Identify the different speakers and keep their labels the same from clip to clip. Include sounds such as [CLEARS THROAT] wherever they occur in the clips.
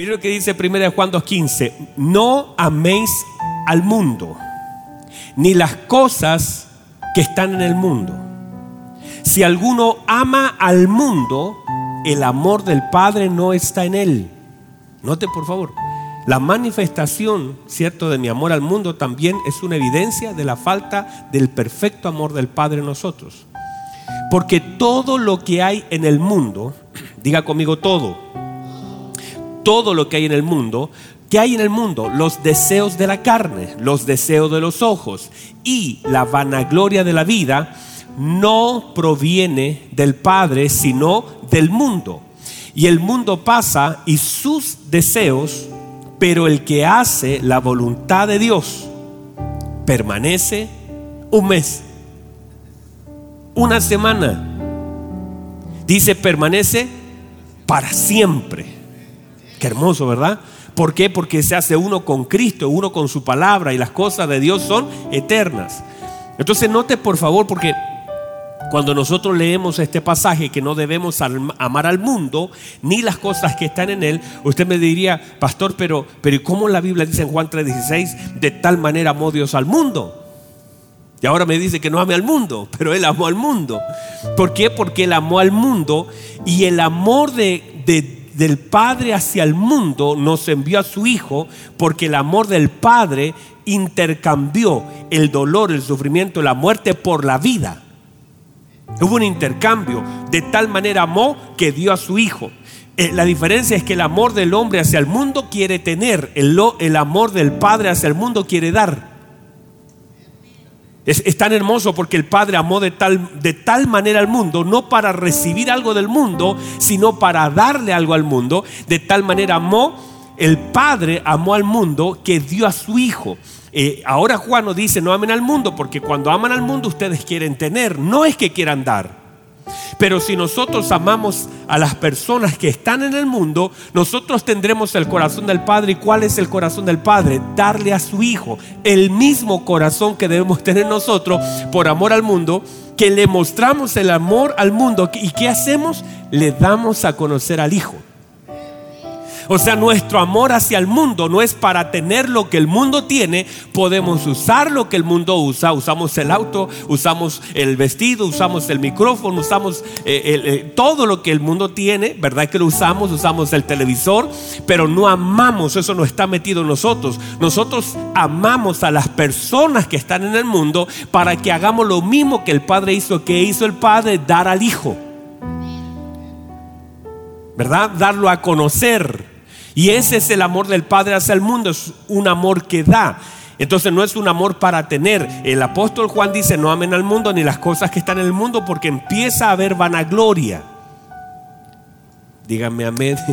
Speaker 1: Mire lo que dice 1 Juan 2.15. No améis al mundo, ni las cosas que están en el mundo. Si alguno ama al mundo, el amor del Padre no está en él. Note por favor, la manifestación, cierto, de mi amor al mundo también es una evidencia de la falta del perfecto amor del Padre en nosotros. Porque todo lo que hay en el mundo, [CLEARS THROAT] diga conmigo todo, todo lo que hay en el mundo, ¿qué hay en el mundo? Los deseos de la carne, los deseos de los ojos y la vanagloria de la vida no proviene del Padre, sino del mundo. Y el mundo pasa y sus deseos, pero el que hace la voluntad de Dios permanece un mes, una semana. Dice, permanece para siempre. Qué hermoso, ¿verdad? ¿Por qué? Porque se hace uno con Cristo, uno con su palabra y las cosas de Dios son eternas. Entonces note por favor, porque cuando nosotros leemos este pasaje que no debemos amar al mundo ni las cosas que están en él, usted me diría, pastor, pero, pero ¿cómo la Biblia dice en Juan 3:16, de tal manera amó Dios al mundo? Y ahora me dice que no ame al mundo, [LAUGHS] pero él amó al mundo. ¿Por qué? Porque él amó al mundo y el amor de, de del Padre hacia el mundo nos envió a su Hijo porque el amor del Padre intercambió el dolor, el sufrimiento, la muerte por la vida. Hubo un intercambio. De tal manera amó que dio a su Hijo. Eh, la diferencia es que el amor del hombre hacia el mundo quiere tener, el, el amor del Padre hacia el mundo quiere dar. Es, tan hermoso porque el Padre amó de tal, de tal manera al mundo, no para recibir algo del mundo, sino para darle algo al mundo. De tal manera amó, el Padre amó al mundo que dio a su Hijo. Eh, ahora Juan nos dice, no amen al mundo, porque cuando aman al mundo ustedes quieren tener, no es que quieran dar. Pero si nosotros amamos a las personas que están en el mundo, nosotros tendremos el corazón del Padre. ¿Y cuál es el corazón del Padre? Darle a su Hijo el mismo corazón que debemos tener nosotros por amor al mundo, que le mostramos el amor al mundo. ¿Y qué hacemos? Le damos a conocer al Hijo. O sea, nuestro amor hacia el mundo no es para tener lo que el mundo tiene, podemos usar lo que el mundo usa. Usamos el auto, usamos el vestido, usamos el micrófono, usamos eh, eh, todo lo que el mundo tiene, ¿verdad que lo usamos? Usamos el televisor, pero no amamos, eso no está metido en nosotros. Nosotros amamos a las personas que están en el mundo para que hagamos lo mismo que el Padre hizo, que hizo el Padre, dar al Hijo. ¿Verdad? Darlo a conocer. Y ese es el amor del Padre hacia el mundo, es un amor que da. Entonces no es un amor para tener. El apóstol Juan dice, no amen al mundo ni las cosas que están en el mundo porque empieza a haber vanagloria. Díganme amén. [LAUGHS]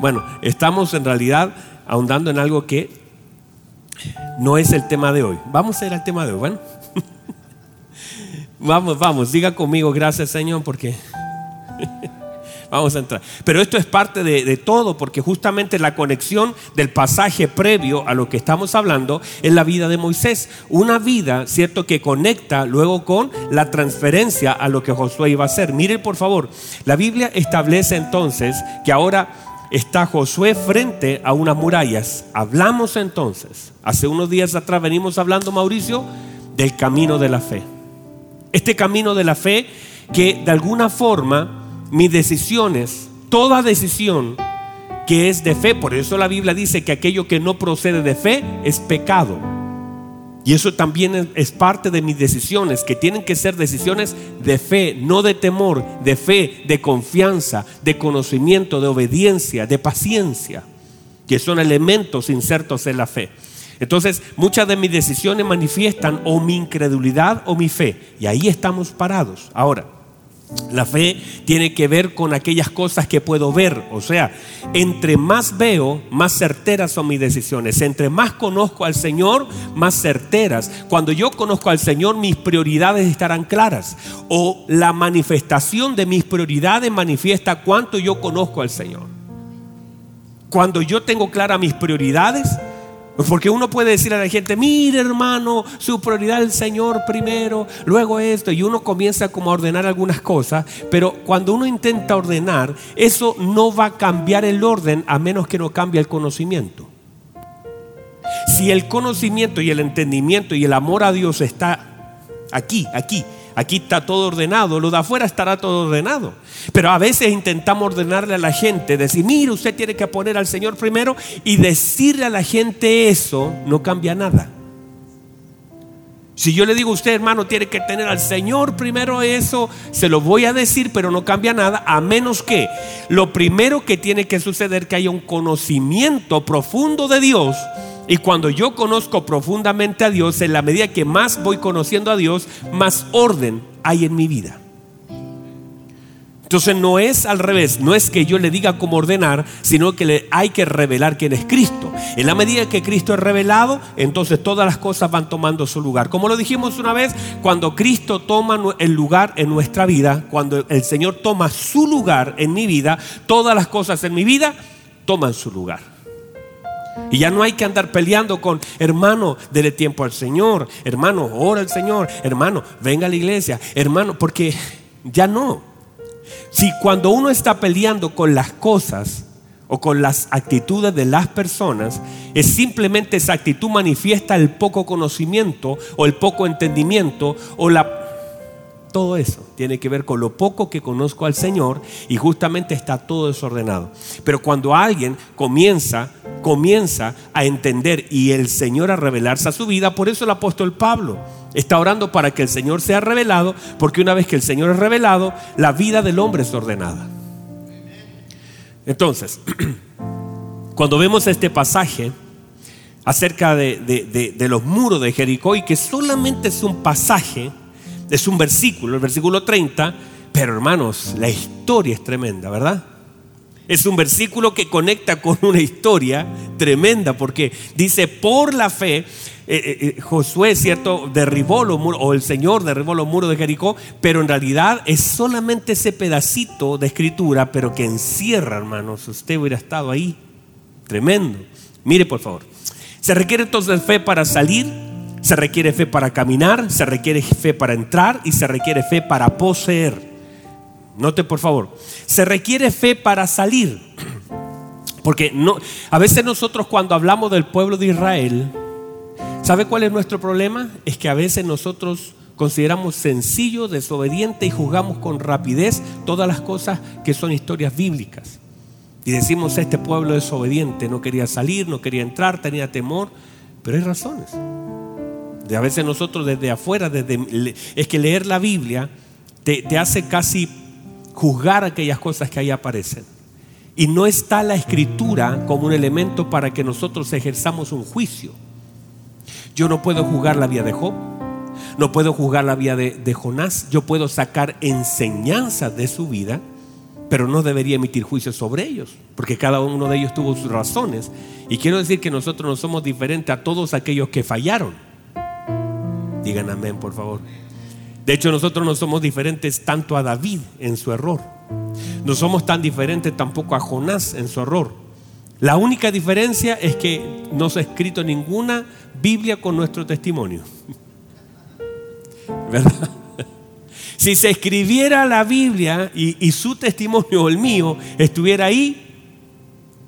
Speaker 1: Bueno, estamos en realidad ahondando en algo que no es el tema de hoy. Vamos a ir al tema de hoy. Bueno, [LAUGHS] vamos, vamos, diga conmigo, gracias Señor, porque... Vamos a entrar. Pero esto es parte de, todo, porque justamente la conexión del pasaje previo a lo que estamos hablando es la vida de Moisés. Una vida, ¿cierto?, que conecta luego con la transferencia a lo que Josué iba a hacer. Miren, por favor, la Biblia establece entonces que ahora está Josué frente a unas murallas. Hablamos entonces, hace unos días atrás venimos hablando, Mauricio, del camino de la fe. Este camino de la fe que de alguna forma mis decisiones, toda decisión que es de fe, por eso la Biblia dice que aquello que no procede de fe es pecado. Y eso también es parte de mis decisiones, que tienen que ser decisiones de fe, no de temor, de fe, de confianza, de conocimiento, de obediencia, de paciencia, que son elementos insertos en la fe. Entonces, muchas de mis decisiones manifiestan o mi incredulidad o mi fe. Y ahí estamos parados. Ahora, la fe tiene que ver con aquellas cosas que puedo ver. O sea, entre más veo, más certeras son mis decisiones. Entre más conozco al Señor, más certeras. Cuando yo conozco al Señor, mis prioridades estarán claras. O la manifestación de mis prioridades manifiesta cuánto yo conozco al Señor. Cuando yo tengo claras mis prioridades, Porque uno puede decir a la gente, mire hermano, su prioridad el Señor primero, luego esto, y uno comienza como a ordenar algunas cosas, pero cuando uno intenta ordenar, eso no va a cambiar el orden a menos que no cambie el conocimiento. Si el conocimiento y el entendimiento y el amor a Dios está aquí, aquí, Aquí está todo ordenado, lo de afuera estará todo ordenado. Pero a veces intentamos ordenarle a la gente, decir, mire, usted tiene que poner al Señor primero y decirle a la gente eso no cambia nada. Si yo le digo a usted, hermano, tiene que tener al Señor primero eso, se lo voy a decir, pero no cambia nada, a menos que lo primero que tiene que suceder que haya un conocimiento profundo de Dios y cuando yo conozco profundamente a Dios, en la medida que más voy conociendo a Dios, más orden hay en mi vida. Entonces no es al revés, no es que yo le diga cómo ordenar, sino que le hay que revelar quién es Cristo. En la medida que Cristo es revelado, entonces todas las cosas van tomando su lugar. Como lo dijimos una vez, cuando Cristo toma el lugar en nuestra vida, cuando el Señor toma su lugar en mi vida, todas las cosas en mi vida toman su lugar. Y ya no hay que andar peleando con, hermano, dele tiempo al Señor, hermano, ora al Señor, hermano, venga a la iglesia, hermano, porque ya no. Si cuando uno está peleando con las cosas o con las actitudes de las personas, es simplemente esa actitud manifiesta el poco conocimiento o el poco entendimiento o la todo eso tiene que ver con lo poco que conozco al Señor y justamente está todo desordenado. Pero cuando alguien comienza, comienza a entender y el Señor a revelarse a su vida, por eso el apóstol Pablo está orando para que el Señor sea revelado, porque una vez que el Señor es revelado, la vida del hombre es ordenada. Entonces, [CLEARS THROAT] cuando vemos este pasaje acerca de, de los muros de Jericó y que solamente es un pasaje, es un versículo, el versículo 30, pero hermanos, la historia es tremenda, ¿verdad? Es un versículo que conecta con una historia tremenda porque dice, por la fe, eh, eh, eh, Josué, ¿cierto? Derribó los muros, o el Señor derribó los muros de Jericó, pero en realidad es solamente ese pedacito de escritura, pero que encierra, hermanos, usted hubiera estado ahí, tremendo. Mire, por favor, se requiere entonces fe para salir se requiere fe para caminar, se requiere fe para entrar y se requiere fe para poseer. Note por favor, se requiere fe para salir. Porque no, a veces nosotros cuando hablamos del pueblo de Israel, ¿sabe cuál es nuestro problema? Es que a veces nosotros consideramos sencillo, desobediente y juzgamos con rapidez todas las cosas que son historias bíblicas. Y decimos, este pueblo desobediente, no quería salir, no quería entrar, tenía temor, pero hay razones. De a veces nosotros desde afuera, desde, es que leer la Biblia te, te hace casi juzgar aquellas cosas que ahí aparecen. Y no está la escritura como un elemento para que nosotros ejerzamos un juicio. Yo no puedo juzgar la vida de Job, no puedo juzgar la vida de, de Jonás, yo puedo sacar enseñanzas de su vida, pero no debería emitir juicios sobre ellos, porque cada uno de ellos tuvo sus razones. Y quiero decir que nosotros no somos diferentes a todos aquellos que fallaron. Digan amén, por favor. De hecho, nosotros no somos diferentes tanto a David en su error. No somos tan diferentes tampoco a Jonás en su error. La única diferencia es que no se ha escrito ninguna Biblia con nuestro testimonio. [LAUGHS] ¿Verdad? Si se escribiera la Biblia y, y su testimonio o el mío estuviera ahí,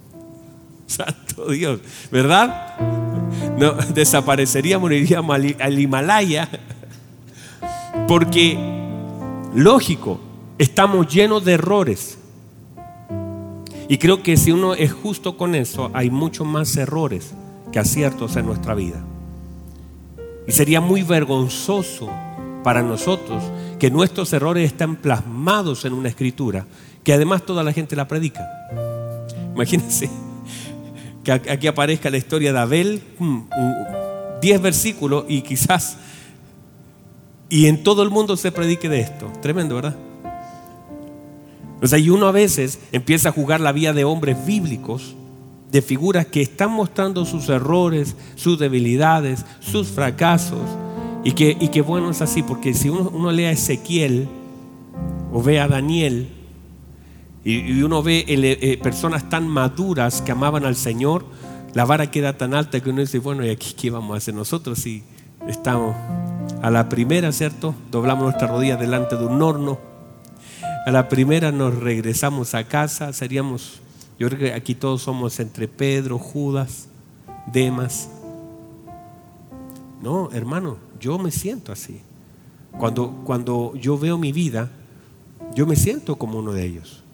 Speaker 1: [LAUGHS] Santo Dios, ¿verdad? No, [LAUGHS] desapareceríamos, moriríamos al, Himalaya. Porque, lógico, estamos llenos de errores. Y creo que si uno es justo con eso, hay muchos más errores que aciertos en nuestra vida. Y sería muy vergonzoso para nosotros que nuestros errores están plasmados en una escritura, que además toda la gente la predica. Imagínense que aquí aparezca la historia de Abel, 10 mm, versículos y quizás, y en todo el mundo se predique de esto. Tremendo, ¿verdad? O sea, y uno a veces empieza a jugar la vida de hombres bíblicos, de figuras que están mostrando sus errores, sus debilidades, sus fracasos. Y que, y bueno es así, porque si uno, uno lee a Ezequiel o ve a Daniel, y, uno ve eh, personas tan maduras que amaban al Señor, la vara queda tan alta que uno dice, bueno, ¿y aquí qué vamos a hacer nosotros si estamos a la primera, ¿cierto? Doblamos nuestras rodillas delante de un horno. A la primera nos regresamos a casa, seríamos, yo creo que aquí todos somos entre Pedro, Judas, Demas. No, hermano, yo me siento así. Cuando, cuando yo veo mi vida, yo me siento como uno de ellos.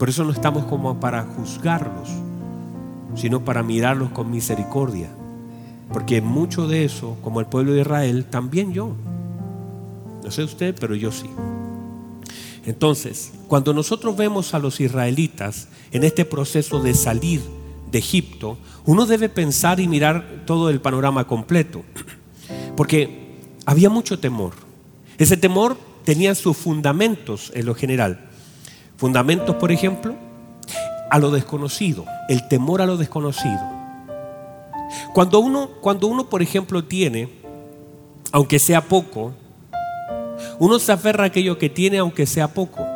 Speaker 1: Por eso no estamos como para juzgarlos, sino para mirarlos con misericordia. Porque mucho de eso, como el pueblo de Israel, también yo. No sé usted, pero yo sí. Entonces, cuando nosotros vemos a los israelitas en este proceso de salir de Egipto, uno debe pensar y mirar todo el panorama completo. [CLEARS THROAT] Porque había mucho temor. Ese temor tenía sus fundamentos en lo general. Fundamentos, por ejemplo, a lo desconocido, el temor a lo desconocido. Cuando uno, cuando uno por ejemplo, tiene, aunque sea poco, uno se aferra a aquello que tiene, aunque sea poco.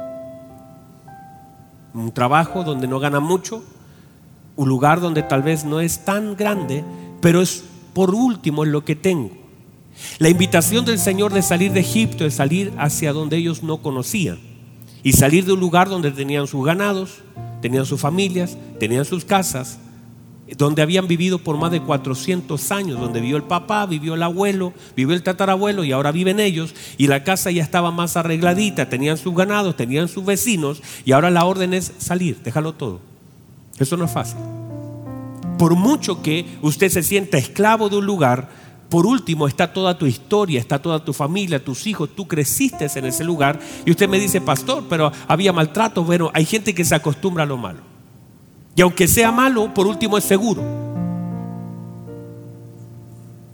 Speaker 1: Un trabajo donde no gana mucho, un lugar donde tal vez no es tan grande, pero es por último lo que tengo. La invitación del Señor de salir de Egipto es salir hacia donde ellos no conocían y salir de un lugar donde tenían sus ganados, tenían sus familias, tenían sus casas, donde habían vivido por más de 400 años, donde vivió el papá, vivió el abuelo, vivió el tatarabuelo y ahora viven ellos y la casa ya estaba más arregladita, tenían sus ganados, tenían sus vecinos y ahora la orden es salir, déjalo todo. Eso no es fácil. Por mucho que usted se sienta esclavo de un lugar, por último está toda tu historia, está toda tu familia, tus hijos, tú creciste en ese lugar y usted me dice, pastor, pero había maltrato, bueno, hay gente que se acostumbra a lo malo. Y aunque sea malo, por último es seguro.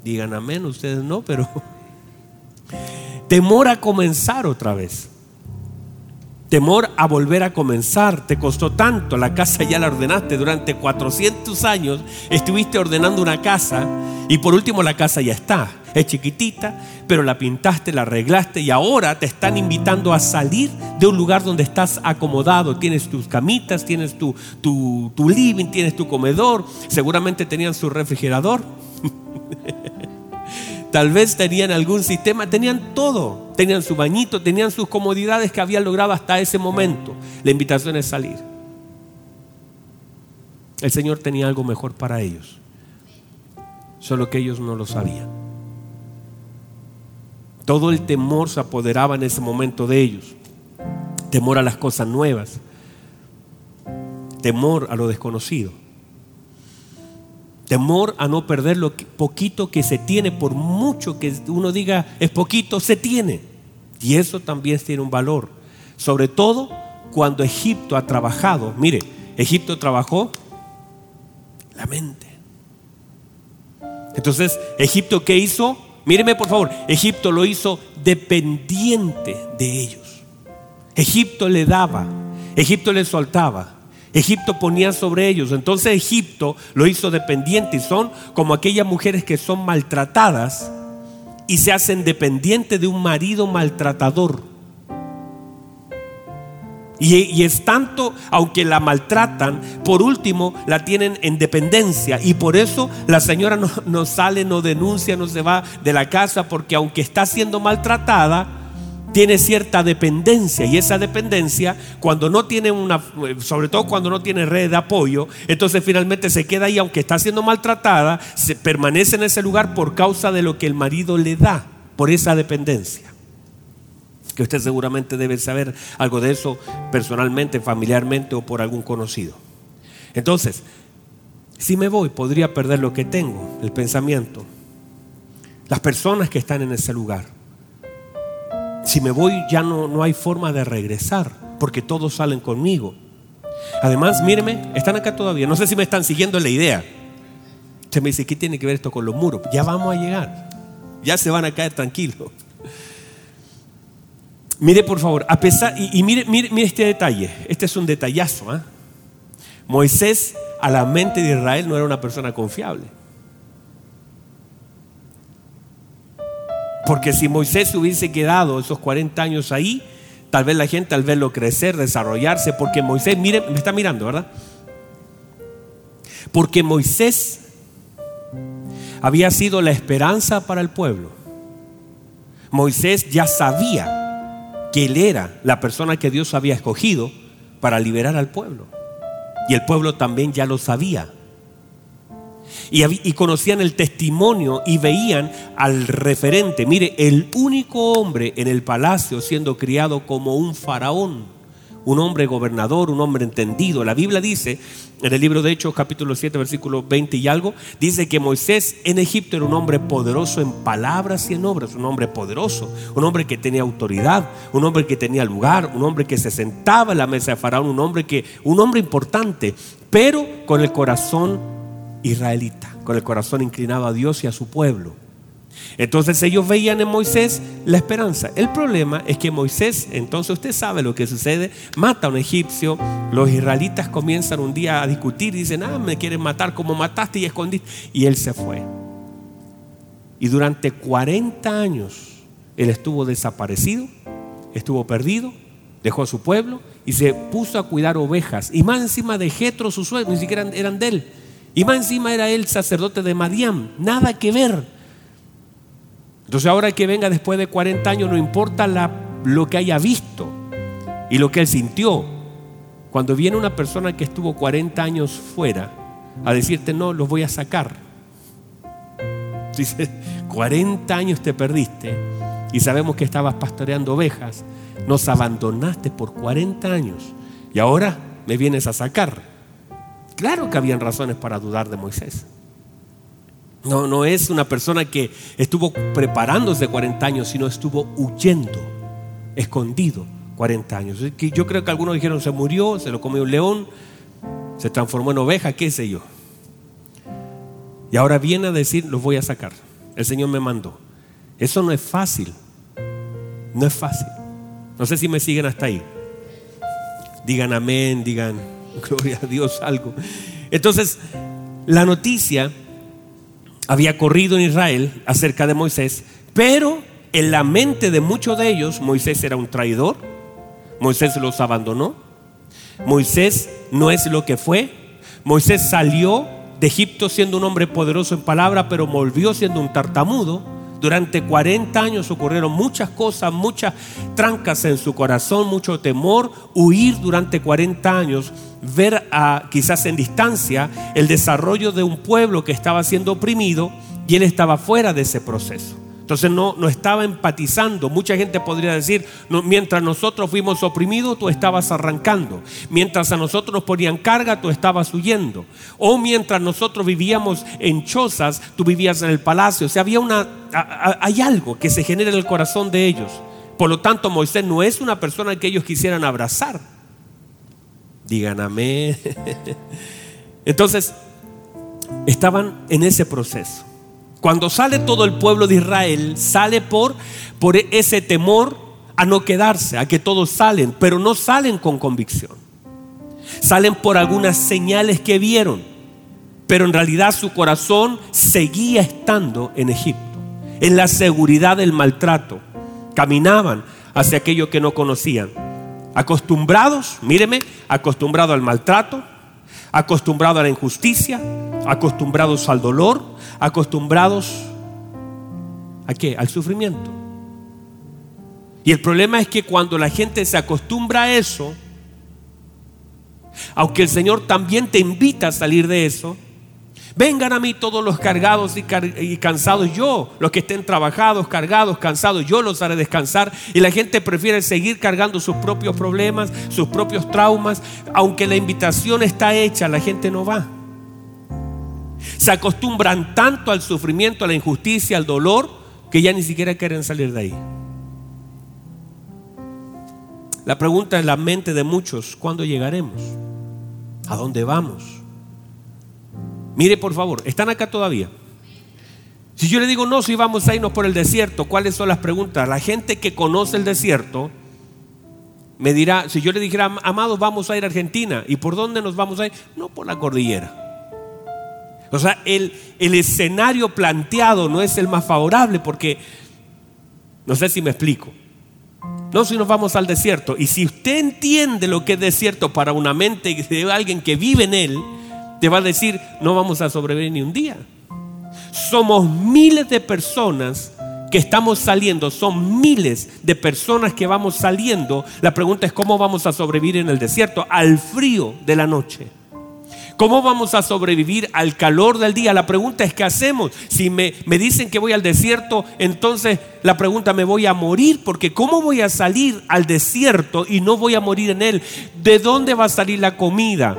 Speaker 1: Digan amén, ustedes no, pero [LAUGHS] temor a comenzar otra vez. Temor a volver a comenzar. Te costó tanto, la casa ya la ordenaste durante 400 años, estuviste ordenando una casa y por último la casa ya está. Es chiquitita, pero la pintaste, la arreglaste y ahora te están invitando a salir de un lugar donde estás acomodado. Tienes tus camitas, tienes tu, tu, tu living, tienes tu comedor, seguramente tenían su refrigerador. [LAUGHS] Tal vez tenían algún sistema, tenían todo. Tenían su bañito, tenían sus comodidades que habían logrado hasta ese momento. La invitación es salir. El Señor tenía algo mejor para ellos. Solo que ellos no lo sabían. Todo el temor se apoderaba en ese momento de ellos. Temor a las cosas nuevas. Temor a lo desconocido. Temor a no perder lo poquito que se tiene, por mucho que uno diga es poquito, se tiene. Y eso también tiene un valor. Sobre todo cuando Egipto ha trabajado. Mire, Egipto trabajó la mente. Entonces, Egipto, ¿qué hizo? Míreme por favor, Egipto lo hizo dependiente de ellos. Egipto le daba, Egipto le soltaba. Egipto ponía sobre ellos. Entonces Egipto lo hizo dependiente y son como aquellas mujeres que son maltratadas y se hacen dependientes de un marido maltratador. Y, es tanto, aunque la maltratan, por último la tienen en dependencia. Y por eso la señora no, no sale, no denuncia, no se va de la casa, porque aunque está siendo maltratada, tiene cierta dependencia y esa dependencia cuando no tiene una, sobre todo cuando no tiene red de apoyo, entonces finalmente se queda ahí aunque está siendo maltratada, se permanece en ese lugar por causa de lo que el marido le da, por esa dependencia. Que usted seguramente debe saber algo de eso personalmente, familiarmente o por algún conocido. Entonces, si me voy, podría perder lo que tengo, el pensamiento, las personas que están en ese lugar si me voy ya no, no hay forma de regresar, porque todos salen conmigo. Además, míreme, están acá todavía. No sé si me están siguiendo la idea. Se me dice, ¿qué tiene que ver esto con los muros? Ya vamos a llegar. Ya se van a caer tranquilos. Mire, por favor, a pesar, y, mire, mire, mire, este detalle. Este es un detallazo. ¿ah? Moisés, a la mente de Israel, no era una persona confiable. Porque si Moisés hubiese quedado esos 40 años ahí, tal vez la gente al verlo crecer, desarrollarse, porque Moisés, mire, me está mirando, ¿verdad? Porque Moisés había sido la esperanza para el pueblo. Moisés ya sabía que él era la persona que Dios había escogido para liberar al pueblo. Y el pueblo también ya lo sabía. Y, conocían el testimonio y veían al referente. Mire, el único hombre en el palacio siendo criado como un faraón, un hombre gobernador, un hombre entendido. La Biblia dice, en el libro de Hechos capítulo 7, versículo 20 y algo, dice que Moisés en Egipto era un hombre poderoso en palabras y en obras, un hombre poderoso, un hombre que tenía autoridad, un hombre que tenía lugar, un hombre que se sentaba en la mesa de Faraón, un hombre que un hombre importante, pero con el corazón israelita, con el corazón inclinado a Dios y a su pueblo. Entonces ellos veían en Moisés la esperanza. El problema es que Moisés, entonces usted sabe lo que sucede, mata a un egipcio, los israelitas comienzan un día a discutir dicen, ah, me quieren matar como mataste y escondiste. Y él se fue. Y durante 40 años él estuvo desaparecido, estuvo perdido, dejó a su pueblo y se puso a cuidar ovejas. Y más encima de Jetro, su suegro, ni siquiera eran de él y más encima era él sacerdote de Madián. Nada que ver. Entonces ahora que venga después de 40 años, no importa lo que haya visto y lo que él sintió. Cuando viene una persona que estuvo 40 años fuera a decirte, no, los voy a sacar. Dice, 40 años te perdiste y sabemos que estabas pastoreando ovejas, nos abandonaste por 40 años y ahora me vienes a sacar. Claro que habían razones para dudar de Moisés. No, no es una persona que estuvo preparándose 40 años, sino estuvo huyendo, escondido 40 años. Yo creo que algunos dijeron se murió, se lo comió un león, se transformó en oveja, qué sé yo. Y ahora viene a decir, los voy a sacar. El Señor me mandó. Eso no es fácil. No es fácil. No sé si me siguen hasta ahí. Digan amén, digan [LAUGHS] Gloria a Dios, algo. Entonces, la noticia había corrido en Israel acerca de Moisés, pero en la mente de muchos de ellos Moisés era un traidor, Moisés los abandonó, Moisés no es lo que fue, Moisés salió de Egipto siendo un hombre poderoso en palabra, pero volvió siendo un tartamudo. Durante 40 años ocurrieron muchas cosas, muchas trancas en su corazón, mucho temor, huir durante 40 años, ver a, quizás en distancia el desarrollo de un pueblo que estaba siendo oprimido y él estaba fuera de ese proceso. Entonces no, no estaba empatizando. Mucha gente podría decir, mientras nosotros fuimos oprimidos, tú estabas arrancando. Mientras a nosotros nos ponían carga, tú estabas huyendo. O mientras nosotros vivíamos en chozas, tú vivías en el palacio. O sea, había una, hay algo que se genera en el corazón de ellos. Por lo tanto, Moisés no es una persona que ellos quisieran abrazar. Digan amén. [LAUGHS] Entonces, estaban en ese proceso. Cuando sale todo el pueblo de Israel, sale por, por ese temor a no quedarse, a que todos salen, pero no salen con convicción. Salen por algunas señales que vieron, pero en realidad su corazón seguía estando en Egipto, en la seguridad del maltrato. Caminaban hacia aquello que no conocían. Acostumbrados, míreme, acostumbrados al maltrato, acostumbrados a la injusticia, acostumbrados al dolor, acostumbrados a qué? Al sufrimiento. Y el problema es que cuando la gente se acostumbra a eso, aunque el Señor también te invita a salir de eso, vengan a mí todos los cargados y, cansados, yo, los que estén trabajados, cargados, cansados, yo los haré descansar. Y la gente prefiere seguir cargando sus propios problemas, sus propios traumas, aunque la invitación está hecha, la gente no va. Se acostumbran tanto al sufrimiento, a la injusticia, al dolor, que ya ni siquiera quieren salir de ahí. La pregunta en la mente de muchos, ¿cuándo llegaremos? ¿A dónde vamos? Mire por favor, ¿están acá todavía? Si yo le digo, no, si vamos a irnos por el desierto, ¿cuáles son las preguntas? La gente que conoce el desierto me dirá, si yo le dijera, amados, vamos a ir a Argentina, ¿y por dónde nos vamos a ir? No por la cordillera. O sea, el, el escenario planteado no es el más favorable porque, no sé si me explico. No, si nos vamos al desierto. Y si usted entiende lo que es desierto para una mente de alguien que vive en él, te va a decir, no vamos a sobrevivir ni un día. Somos miles de personas que estamos saliendo, son miles de personas que vamos saliendo. La pregunta es cómo vamos a sobrevivir en el desierto al frío de la noche. ¿Cómo vamos a sobrevivir al calor del día? La pregunta es, ¿qué hacemos? Si me, me, dicen que voy al desierto, entonces la pregunta, ¿me voy a morir? Porque ¿cómo voy a salir al desierto y no voy a morir en él? ¿De dónde va a salir la comida?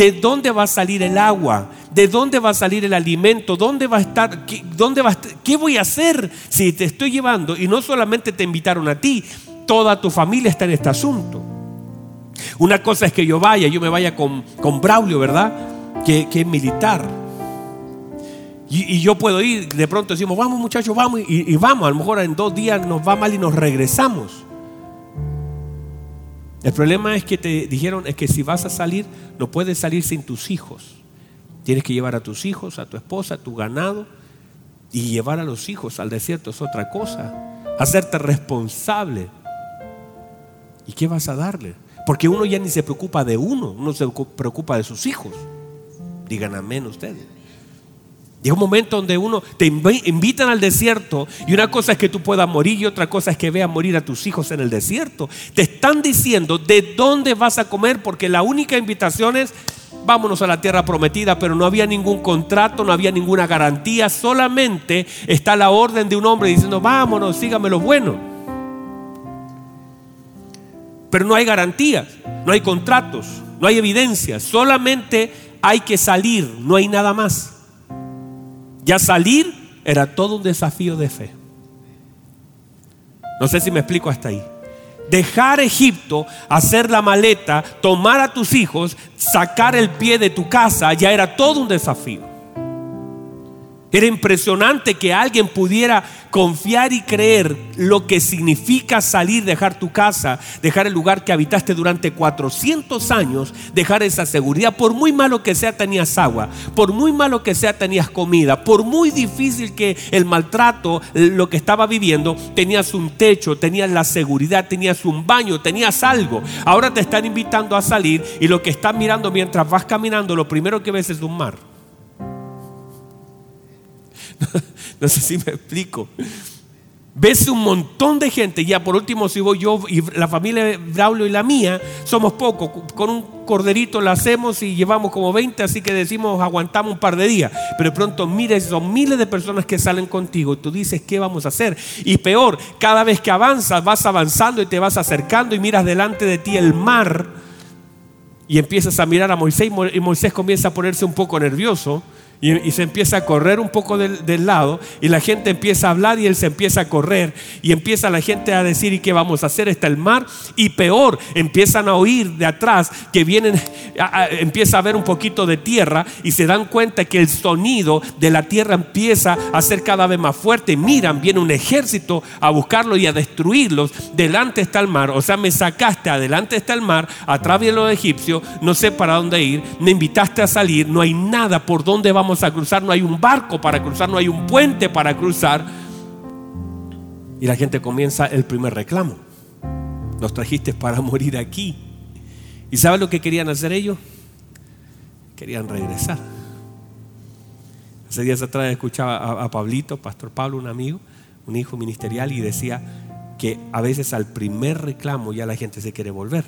Speaker 1: ¿De dónde va a salir el agua? ¿De dónde va a salir el alimento? ¿Dónde va a estar? ¿Qué, dónde va ¿Qué voy a hacer si te estoy llevando? Y no solamente te invitaron a ti, toda tu familia está en este asunto. Una cosa es que yo vaya, yo me vaya con, con Braulio, ¿verdad? Que, que es militar. Y, y, yo puedo ir, de pronto decimos, vamos muchachos, vamos, y, y vamos, a lo mejor en dos días nos va mal y nos regresamos. El problema es que te dijeron es que si vas a salir, no puedes salir sin tus hijos. Tienes que llevar a tus hijos, a tu esposa, a tu ganado. Y llevar a los hijos al desierto es otra cosa. Hacerte responsable. ¿Y qué vas a darle? Porque uno ya ni se preocupa de uno, uno se preocupa de sus hijos. Digan amén ustedes. Llega un momento donde uno te invitan al desierto y una cosa es que tú puedas morir y otra cosa es que veas morir a tus hijos en el desierto. Te están diciendo de dónde vas a comer porque la única invitación es vámonos a la tierra prometida, pero no había ningún contrato, no había ninguna garantía, solamente está la orden de un hombre diciendo vámonos, sígame lo bueno. Pero no hay garantías, no hay contratos, no hay evidencias, solamente hay que salir, no hay nada más. Ya salir era todo un desafío de fe. No sé si me explico hasta ahí. Dejar Egipto, hacer la maleta, tomar a tus hijos, sacar el pie de tu casa, ya era todo un desafío. Era impresionante que alguien pudiera confiar y creer lo que significa salir, dejar tu casa, dejar el lugar que habitaste durante 400 años, dejar esa seguridad. Por muy malo que sea, tenías agua. Por muy malo que sea, tenías comida. Por muy difícil que el maltrato, lo que estaba viviendo, tenías un techo, tenías la seguridad, tenías un baño, tenías algo. Ahora te están invitando a salir y lo que estás mirando mientras vas caminando, lo primero que ves es un mar. [LAUGHS] no sé si me explico. Ves un montón de gente, ya por último si voy yo y la familia de Braulio y la mía, somos pocos, con un corderito lo hacemos y llevamos como 20, así que decimos aguantamos un par de días, pero pronto mires, son miles de personas que salen contigo tú dices, ¿qué vamos a hacer? Y peor, cada vez que avanzas, vas avanzando y te vas acercando y miras delante de ti el mar y empiezas a mirar a Moisés y Moisés comienza a ponerse un poco nervioso y, se empieza a correr un poco del, del, lado y la gente empieza a hablar y él se empieza a correr y empieza la gente a decir ¿y qué vamos a hacer? Está el mar y peor, empiezan a oír de atrás que vienen, empieza a haber un poquito de tierra y se dan cuenta que el sonido de la tierra empieza a ser cada vez más fuerte. Miran, viene un ejército a buscarlo y a destruirlos. Delante está el mar, o sea, me sacaste, adelante está el mar, atrás vienen los egipcios, no sé para dónde ir, me invitaste a salir, no hay nada por dónde vamos a cruzar, no hay un barco para cruzar, no hay un puente para cruzar. Y la gente comienza el primer reclamo. Nos trajiste para morir aquí. ¿Y sabes lo que querían hacer ellos? Querían regresar. Hace días atrás escuchaba a, a Pablito, Pastor Pablo, un amigo, un hijo ministerial, y decía que a veces al primer reclamo ya la gente se quiere volver.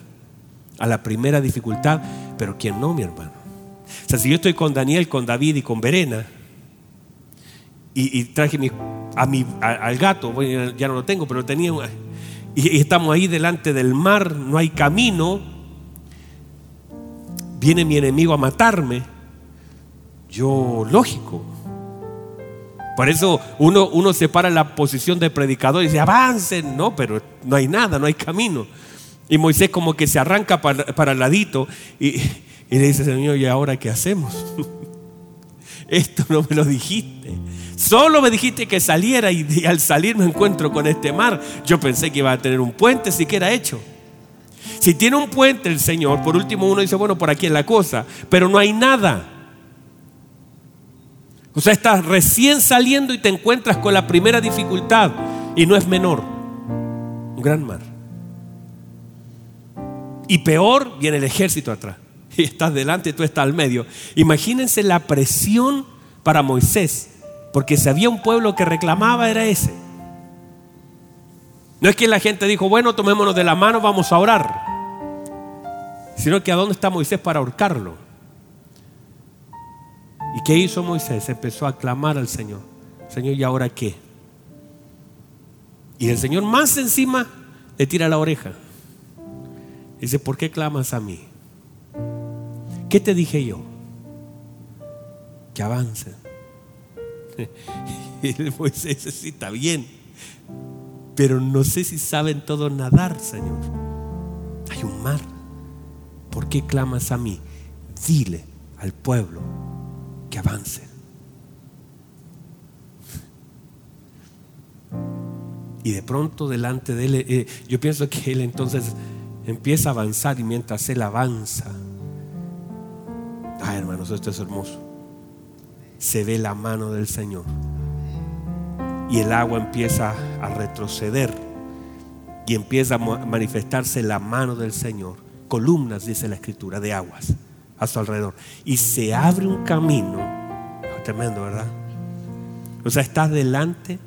Speaker 1: A la primera dificultad, pero ¿quién no, mi hermano? O sea, si yo estoy con Daniel, con David y con Verena, y, traje a mi, al gato, bueno, ya no lo tengo, pero tenía, y, y estamos ahí delante del mar, no hay camino, viene mi enemigo a matarme, yo, lógico. Por eso uno, uno separa la posición de predicador y dice, avancen, no, pero no hay nada, no hay camino. Y Moisés como que se arranca para, para el ladito y, y le dice, Señor, ¿y ahora qué hacemos? [LAUGHS] Esto no me lo dijiste. Solo me dijiste que saliera y, y, al salir me encuentro con este mar. Yo pensé que iba a tener un puente siquiera hecho. Si tiene un puente el Señor, por último uno dice, bueno, por aquí es la cosa, pero no hay nada. O sea, estás recién saliendo y te encuentras con la primera dificultad y no es menor. Un gran mar. Y peor viene el ejército atrás. [LAUGHS] Y estás delante y tú estás al medio. Imagínense la presión para Moisés Porque si había un pueblo que reclamaba era ese. No es que la gente dijo, bueno, tomémonos de la mano, vamos a orar. Sino que a dónde está Moisés para ahorcarlo. ¿Y qué hizo Moisés? Empezó a clamar al Señor. Señor, ¿y ahora qué? Y el Señor más encima le tira la oreja. Dice, ¿por qué clamas a mí? ¿Qué te dije yo? Que avance. [LAUGHS] Y Moisés sí está bien. Pero no sé si saben todos nadar, Señor. Hay un mar. ¿Por qué clamas a mí? Dile al pueblo que avance. Y de pronto delante de él, eh, yo pienso que él entonces empieza a avanzar y mientras él avanza, ay hermanos, esto es hermoso, se ve la mano del Señor y el agua empieza a retroceder y empieza a manifestarse la mano del Señor, columnas, dice la escritura, de aguas a su alrededor. Y se abre un camino, tremendo, ¿verdad? O sea, estás delante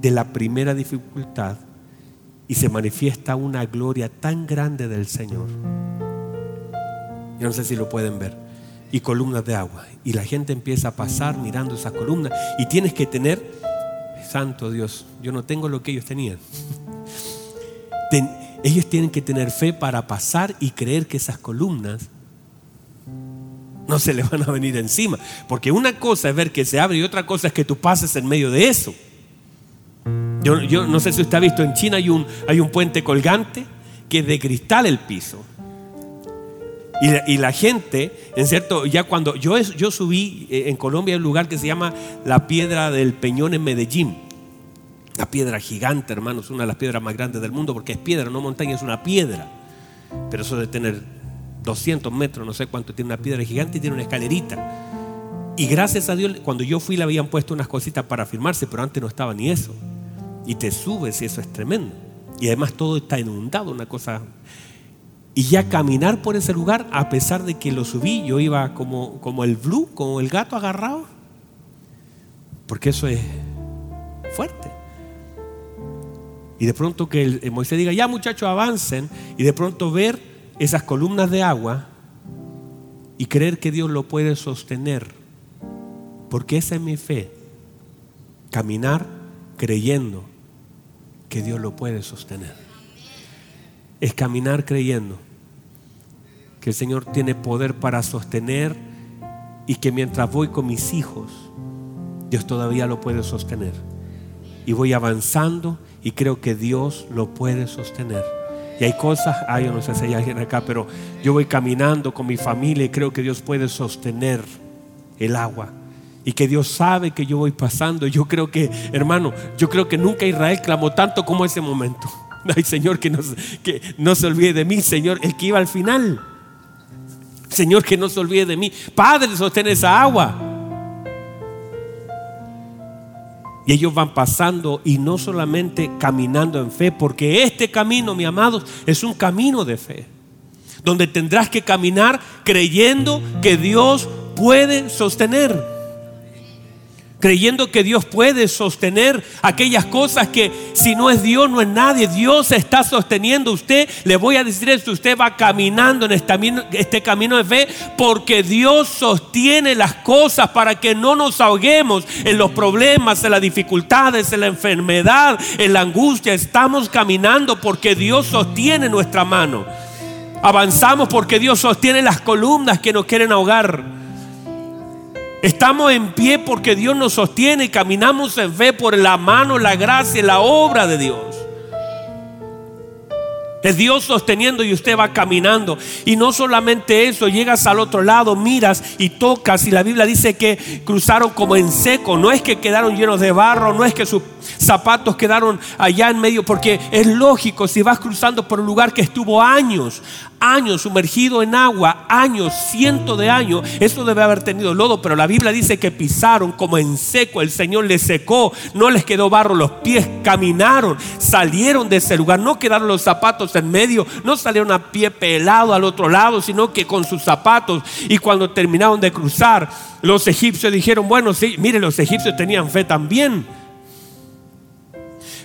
Speaker 1: de la primera dificultad y se manifiesta una gloria tan grande del Señor. Yo no sé si lo pueden ver. Y columnas de agua. Y la gente empieza a pasar mirando esas columnas. Y tienes que tener, santo Dios, yo no tengo lo que ellos tenían. [LAUGHS] ellos tienen que tener fe para pasar y creer que esas columnas no se les van a venir encima. Porque una cosa es ver que se abre y otra cosa es que tú pases en medio de eso. Yo, no sé si usted ha visto, en China hay un, hay un puente colgante que es de cristal el piso. Y, la gente, en cierto, ya cuando yo, subí eh, en Colombia un lugar que se llama la Piedra del Peñón en Medellín. La piedra gigante, hermanos, una de las piedras más grandes del mundo, porque es piedra, no montaña, es una piedra. Pero eso de tener 200 metros, no sé cuánto, tiene una piedra gigante y tiene una escalerita. Y gracias a Dios, cuando yo fui le habían puesto unas cositas para firmarse, pero antes no estaba ni eso y te subes y eso es tremendo. Y además todo está inundado, una cosa. Y ya caminar por ese lugar, a pesar de que lo subí, yo iba como, como el blue, como el gato agarrado, porque eso es fuerte. Y de pronto que el, Moisés diga, ya muchachos, avancen, y de pronto ver esas columnas de agua y creer que Dios lo puede sostener, porque esa es mi fe, caminar creyendo que Dios lo puede sostener. Es caminar creyendo que el Señor tiene poder para sostener y que mientras voy con mis hijos, Dios todavía lo puede sostener. Y voy avanzando y creo que Dios lo puede sostener. Y hay cosas, ay, yo no sé si hay alguien acá, pero yo voy caminando con mi familia y creo que Dios puede sostener el agua y que Dios sabe que yo voy pasando. Yo creo que, hermano, yo creo que nunca Israel clamó tanto como ese momento. [LAUGHS] Ay, Señor, que no, que no se olvide de mí, Señor, el que iba al final. Señor, que no se olvide de mí. Padre, sostén esa agua. Y ellos van pasando y no solamente caminando en fe, porque este camino, mi amados, es un camino de fe. Donde tendrás que caminar creyendo que Dios puede sostener creyendo que Dios puede sostener aquellas cosas que si no es Dios, no es nadie. Dios está sosteniendo usted. Le voy a decir esto, usted va caminando en este, este camino de fe porque Dios sostiene las cosas para que no nos ahoguemos en los problemas, en las dificultades, en la enfermedad, en la angustia. Estamos caminando porque Dios sostiene nuestra mano. Avanzamos porque Dios sostiene las columnas que nos quieren ahogar. Estamos en pie porque Dios nos sostiene y caminamos en fe por la mano, la gracia y la obra de Dios. Es Dios sosteniendo y usted va caminando. Y no solamente eso, llegas al otro lado, miras y tocas. Y la Biblia dice que cruzaron como en seco. No es que quedaron llenos de barro, no es que sus zapatos quedaron allá en medio, porque es lógico, si vas cruzando por un lugar que estuvo años, años sumergido en agua, años, cientos de años, eso debe haber tenido lodo, pero la Biblia dice que pisaron como en seco, el Señor les secó, no les quedó barro los pies, caminaron, salieron de ese lugar, no quedaron los zapatos en medio, no salieron a pie pelado al otro lado, sino que con sus zapatos. Y cuando terminaron de cruzar, los egipcios dijeron, bueno, sí, mire, los egipcios tenían fe también.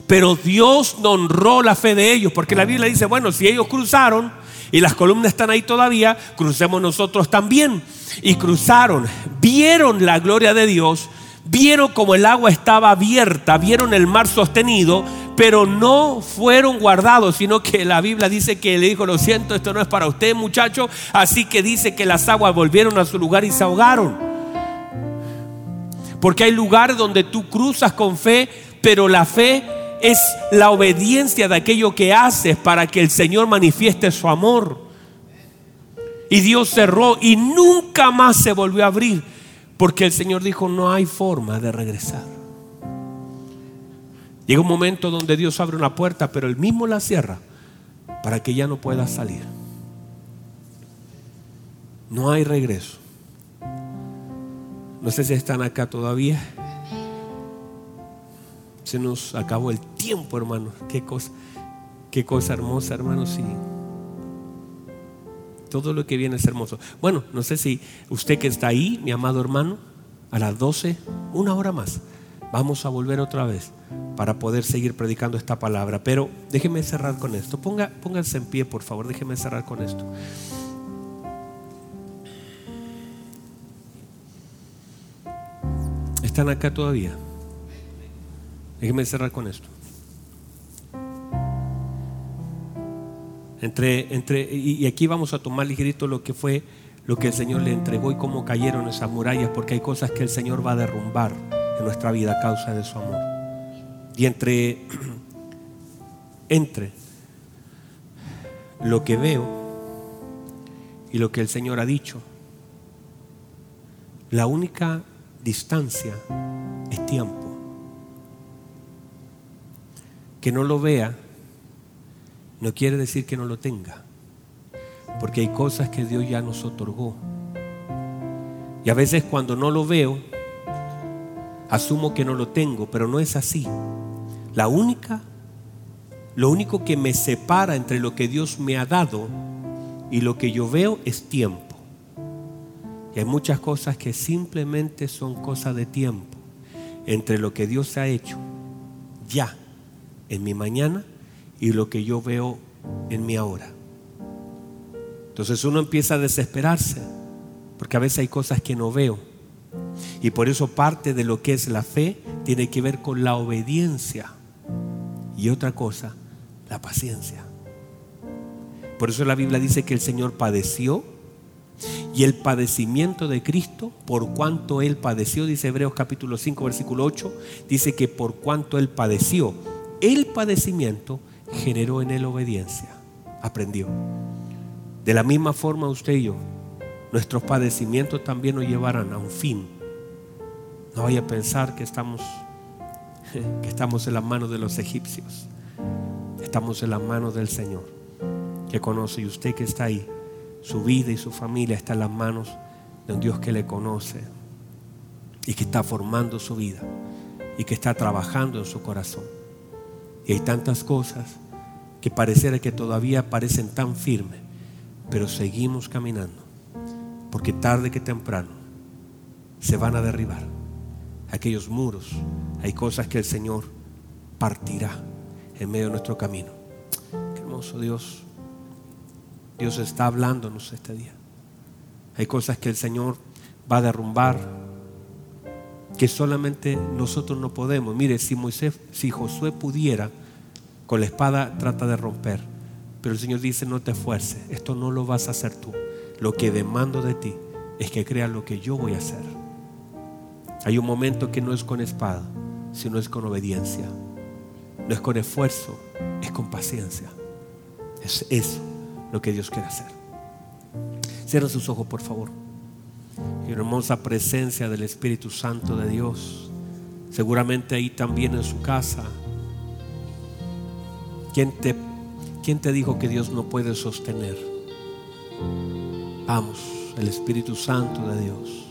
Speaker 1: Pero Dios no honró la fe de ellos, porque la Biblia dice, bueno, si ellos cruzaron y las columnas están ahí todavía, crucemos nosotros también. Y cruzaron, vieron la gloria de Dios, vieron como el agua estaba abierta, vieron el mar sostenido, pero no fueron guardados, sino que la Biblia dice que le dijo, lo siento, esto no es para usted muchacho, así que dice que las aguas volvieron a su lugar y se ahogaron. Porque hay lugares donde tú cruzas con fe, pero la fe es la obediencia de aquello que haces para que el Señor manifieste su amor. Y Dios cerró y nunca más se volvió a abrir, porque el Señor dijo, no hay forma de regresar. Llega un momento donde Dios abre una puerta, pero él mismo la cierra para que ya no pueda salir. No hay regreso. No sé si están acá todavía. Se nos acabó el tiempo, hermano. Qué cosa, qué cosa hermosa, hermano. Sí. Todo lo que viene es hermoso. Bueno, no sé si usted que está ahí, mi amado hermano, a las 12, una hora más, vamos a volver otra vez para poder seguir predicando esta palabra. Pero déjeme cerrar con esto. Pónganse en pie, por favor. Déjeme cerrar con esto. ¿Están acá todavía? Déjenme cerrar con esto. Entre, entre, y aquí vamos a tomar ligerito lo que fue lo que el Señor le entregó y cómo cayeron esas murallas, porque hay cosas que el Señor va a derrumbar en nuestra vida a causa de su amor. Y entre, [CLEARS THROAT] entre lo que veo y lo que el Señor ha dicho, la única distancia es tiempo. Que no lo vea no quiere decir que no lo tenga, porque hay cosas que Dios ya nos otorgó. Y a veces cuando no lo veo, asumo que no lo tengo, pero no es así. La única, lo único que me separa entre lo que Dios me ha dado y lo que yo veo es tiempo. Y hay muchas cosas que simplemente son cosas de tiempo entre lo que Dios ha hecho ya en mi mañana y lo que yo veo en mi ahora. Entonces uno empieza a desesperarse, porque a veces hay cosas que no veo. Y por eso parte de lo que es la fe tiene que ver con la obediencia. Y otra cosa, la paciencia. Por eso la Biblia dice que el Señor padeció y el padecimiento de Cristo, por cuanto Él padeció, dice Hebreos capítulo 5, versículo 8, dice que por cuanto Él padeció, el padecimiento generó en él obediencia. Aprendió. De la misma forma usted y yo, nuestros padecimientos también nos llevarán a un fin. No vaya a pensar que estamos, [LAUGHS] que estamos en las manos de los egipcios. Estamos en las manos del Señor, que conoce. Y usted que está ahí, su vida y su familia está en las manos de un Dios que le conoce y que está formando su vida y que está trabajando en su corazón. Y hay tantas cosas que pareciera que todavía parecen tan firmes, pero seguimos caminando, porque tarde que temprano se van a derribar aquellos muros. Hay cosas que el Señor partirá en medio de nuestro camino. Qué hermoso Dios. Dios está hablándonos este día. Hay cosas que el Señor va a derrumbar que solamente nosotros no podemos. Mire, si Moisés, si Josué pudiera, con la espada trata de romper. Pero el Señor dice, no te esfuerces, esto no lo vas a hacer tú. Lo que demando de ti es que creas lo que yo voy a hacer. Hay un momento que no es con espada, sino es con obediencia. No es con esfuerzo, es con paciencia. Es eso lo que Dios quiere hacer. Cierra sus ojos, por favor y hermosa presencia del Espíritu Santo de Dios. Seguramente ahí también en su casa. ¿Quién te, quién te dijo que Dios no puede sostener? Vamos, el Espíritu Santo de Dios.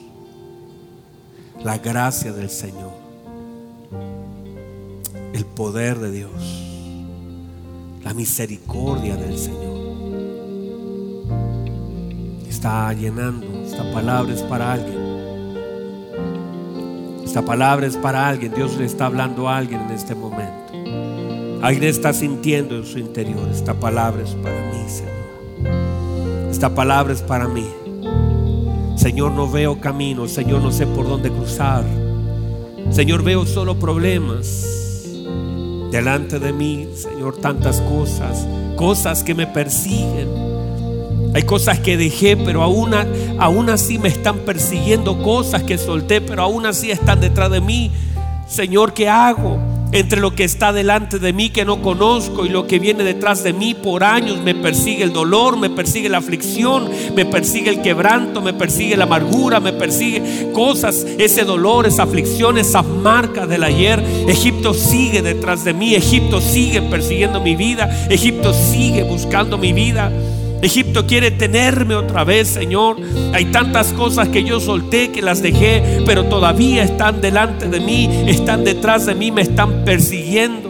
Speaker 1: La gracia del Señor. El poder de Dios. la misericordia del Señor. Está llenando. Esta palabra es para alguien. Esta palabra es para alguien. Dios le está hablando a alguien en este momento. Alguien está sintiendo en su interior. Esta palabra es para mí, Señor. Esta palabra es para mí. Señor, no veo camino. Señor, no sé por dónde cruzar. Señor, veo solo problemas delante de mí, Señor, tantas cosas, cosas que me persiguen. Hay cosas que dejé, pero aún, aún así me están persiguiendo, cosas que solté, pero aún así están detrás de mí. Señor, ¿qué hago? Entre lo que está delante de mí que no conozco y lo que viene detrás de mí por años. Me persigue el dolor, me persigue la aflicción, me persigue el quebranto, me persigue la amargura, me persigue cosas, ese dolor, esa aflicción, esas marcas del ayer. Egipto sigue detrás de mí, Egipto sigue persiguiendo mi vida, Egipto sigue buscando mi vida. Egipto quiere tenerme otra vez, Señor. Hay tantas cosas que yo solté, que las dejé, pero todavía están delante de mí, están detrás de mí, me están persiguiendo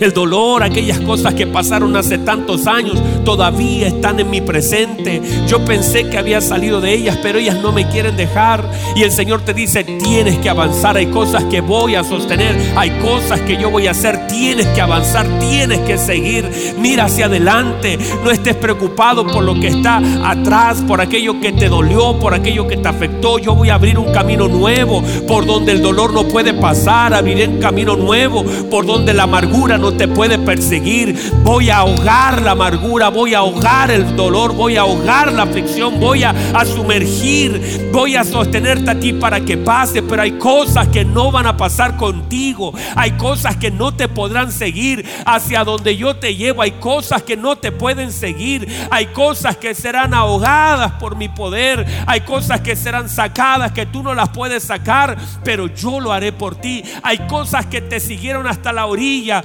Speaker 1: el dolor, aquellas cosas que pasaron hace tantos años, todavía están en mi presente. Yo pensé que había salido de ellas, pero ellas no me quieren dejar. Y el Señor te dice, tienes que avanzar, hay cosas que voy a sostener, hay cosas que yo voy a hacer, tienes que avanzar, tienes que seguir. Mira hacia adelante, no estés preocupado por lo que está atrás, por aquello que te dolió, por aquello que te afectó. Yo voy a abrir un camino nuevo por donde el dolor no puede pasar, abriré un camino nuevo por donde la amargura no te puede perseguir. Voy a ahogar la amargura, voy a ahogar el dolor, voy a ahogar la aflicción, voy a, sumergir, voy a sostenerte a ti para que pase. Pero hay cosas que no van a pasar contigo. Hay cosas que no te podrán seguir hacia donde yo te llevo. Hay cosas que no te pueden seguir. Hay cosas que serán ahogadas por mi poder. Hay cosas que serán sacadas que tú no las puedes sacar, pero yo lo haré por ti. Hay cosas que te siguieron hasta la orilla,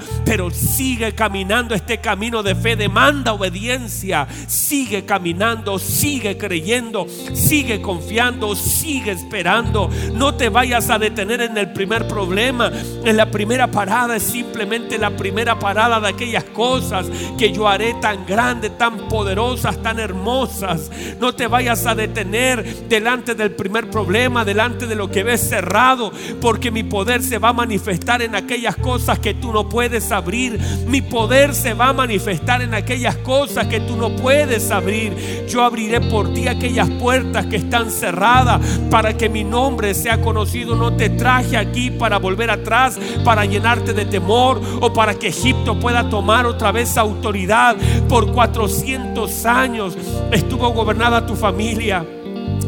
Speaker 1: sigue caminando este camino de fe, demanda obediencia, sigue caminando, sigue creyendo, sigue confiando, sigue esperando. No te vayas a detener en el primer problema, en la primera parada es simplemente la primera parada de aquellas cosas que yo haré tan grandes, tan poderosas, tan hermosas. No te vayas a detener delante del primer problema, delante de lo que ves cerrado, porque mi poder se va a manifestar en aquellas cosas que tú no puedes mi poder se va a manifestar en aquellas cosas que tú no puedes abrir. Yo abriré por ti aquellas puertas que están cerradas para que mi nombre sea conocido. No te traje aquí para volver atrás, para llenarte de temor o para que Egipto pueda tomar otra vez autoridad. Por 400 años estuvo gobernada tu familia.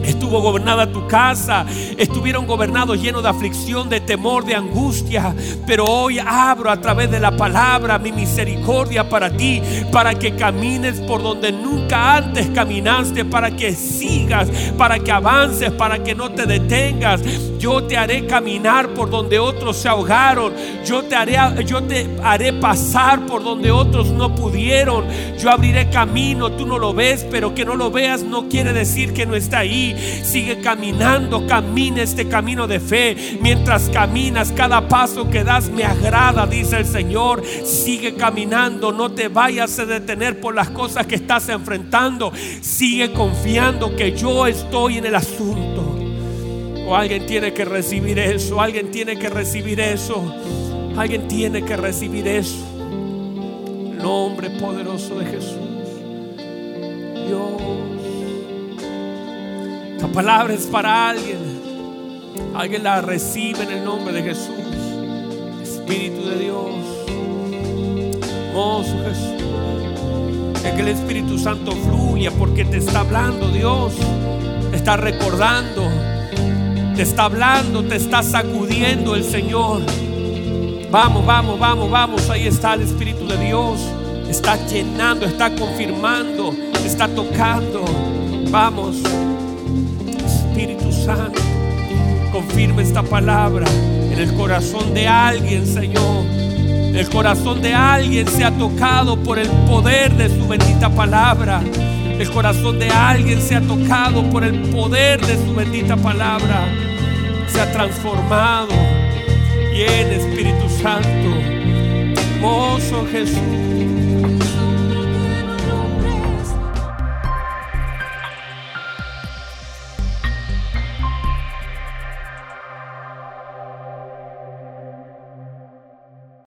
Speaker 1: Estuvo gobernada tu casa. Estuvieron gobernados llenos de aflicción, de temor, de angustia. Pero hoy abro a través de la palabra mi misericordia para ti. Para que camines por donde nunca antes caminaste. Para que sigas. Para que avances. Para que no te detengas. Yo te haré caminar por donde otros se ahogaron. Yo te haré, yo te haré pasar por donde otros no pudieron. Yo abriré camino. Tú no lo ves. Pero que no lo veas no quiere decir que no está ahí. Sigue caminando, camina este camino de fe. Mientras caminas, cada paso que das me agrada, dice el Señor. Sigue caminando, no te vayas a detener por las cosas que estás enfrentando. Sigue confiando que yo estoy en el asunto. O alguien tiene que recibir eso, alguien tiene que recibir eso. Alguien tiene que recibir eso. Nombre poderoso de Jesús. Dios. Esta palabra es para alguien. Alguien la recibe en el nombre de Jesús. Espíritu de Dios. Hermoso Jesús. Que el Espíritu Santo fluya porque te está hablando Dios. Te está recordando. Te está hablando, te está sacudiendo el Señor. Vamos, vamos, vamos, vamos. Ahí está el Espíritu de Dios. Está llenando, está confirmando, está tocando. Vamos. Espíritu Santo, confirma esta palabra en el corazón de alguien, Señor. El corazón de alguien se ha tocado por el poder de su bendita palabra. El corazón de alguien se ha tocado por el poder de su bendita palabra. Se ha transformado. Viene Espíritu Santo. Hermoso Jesús.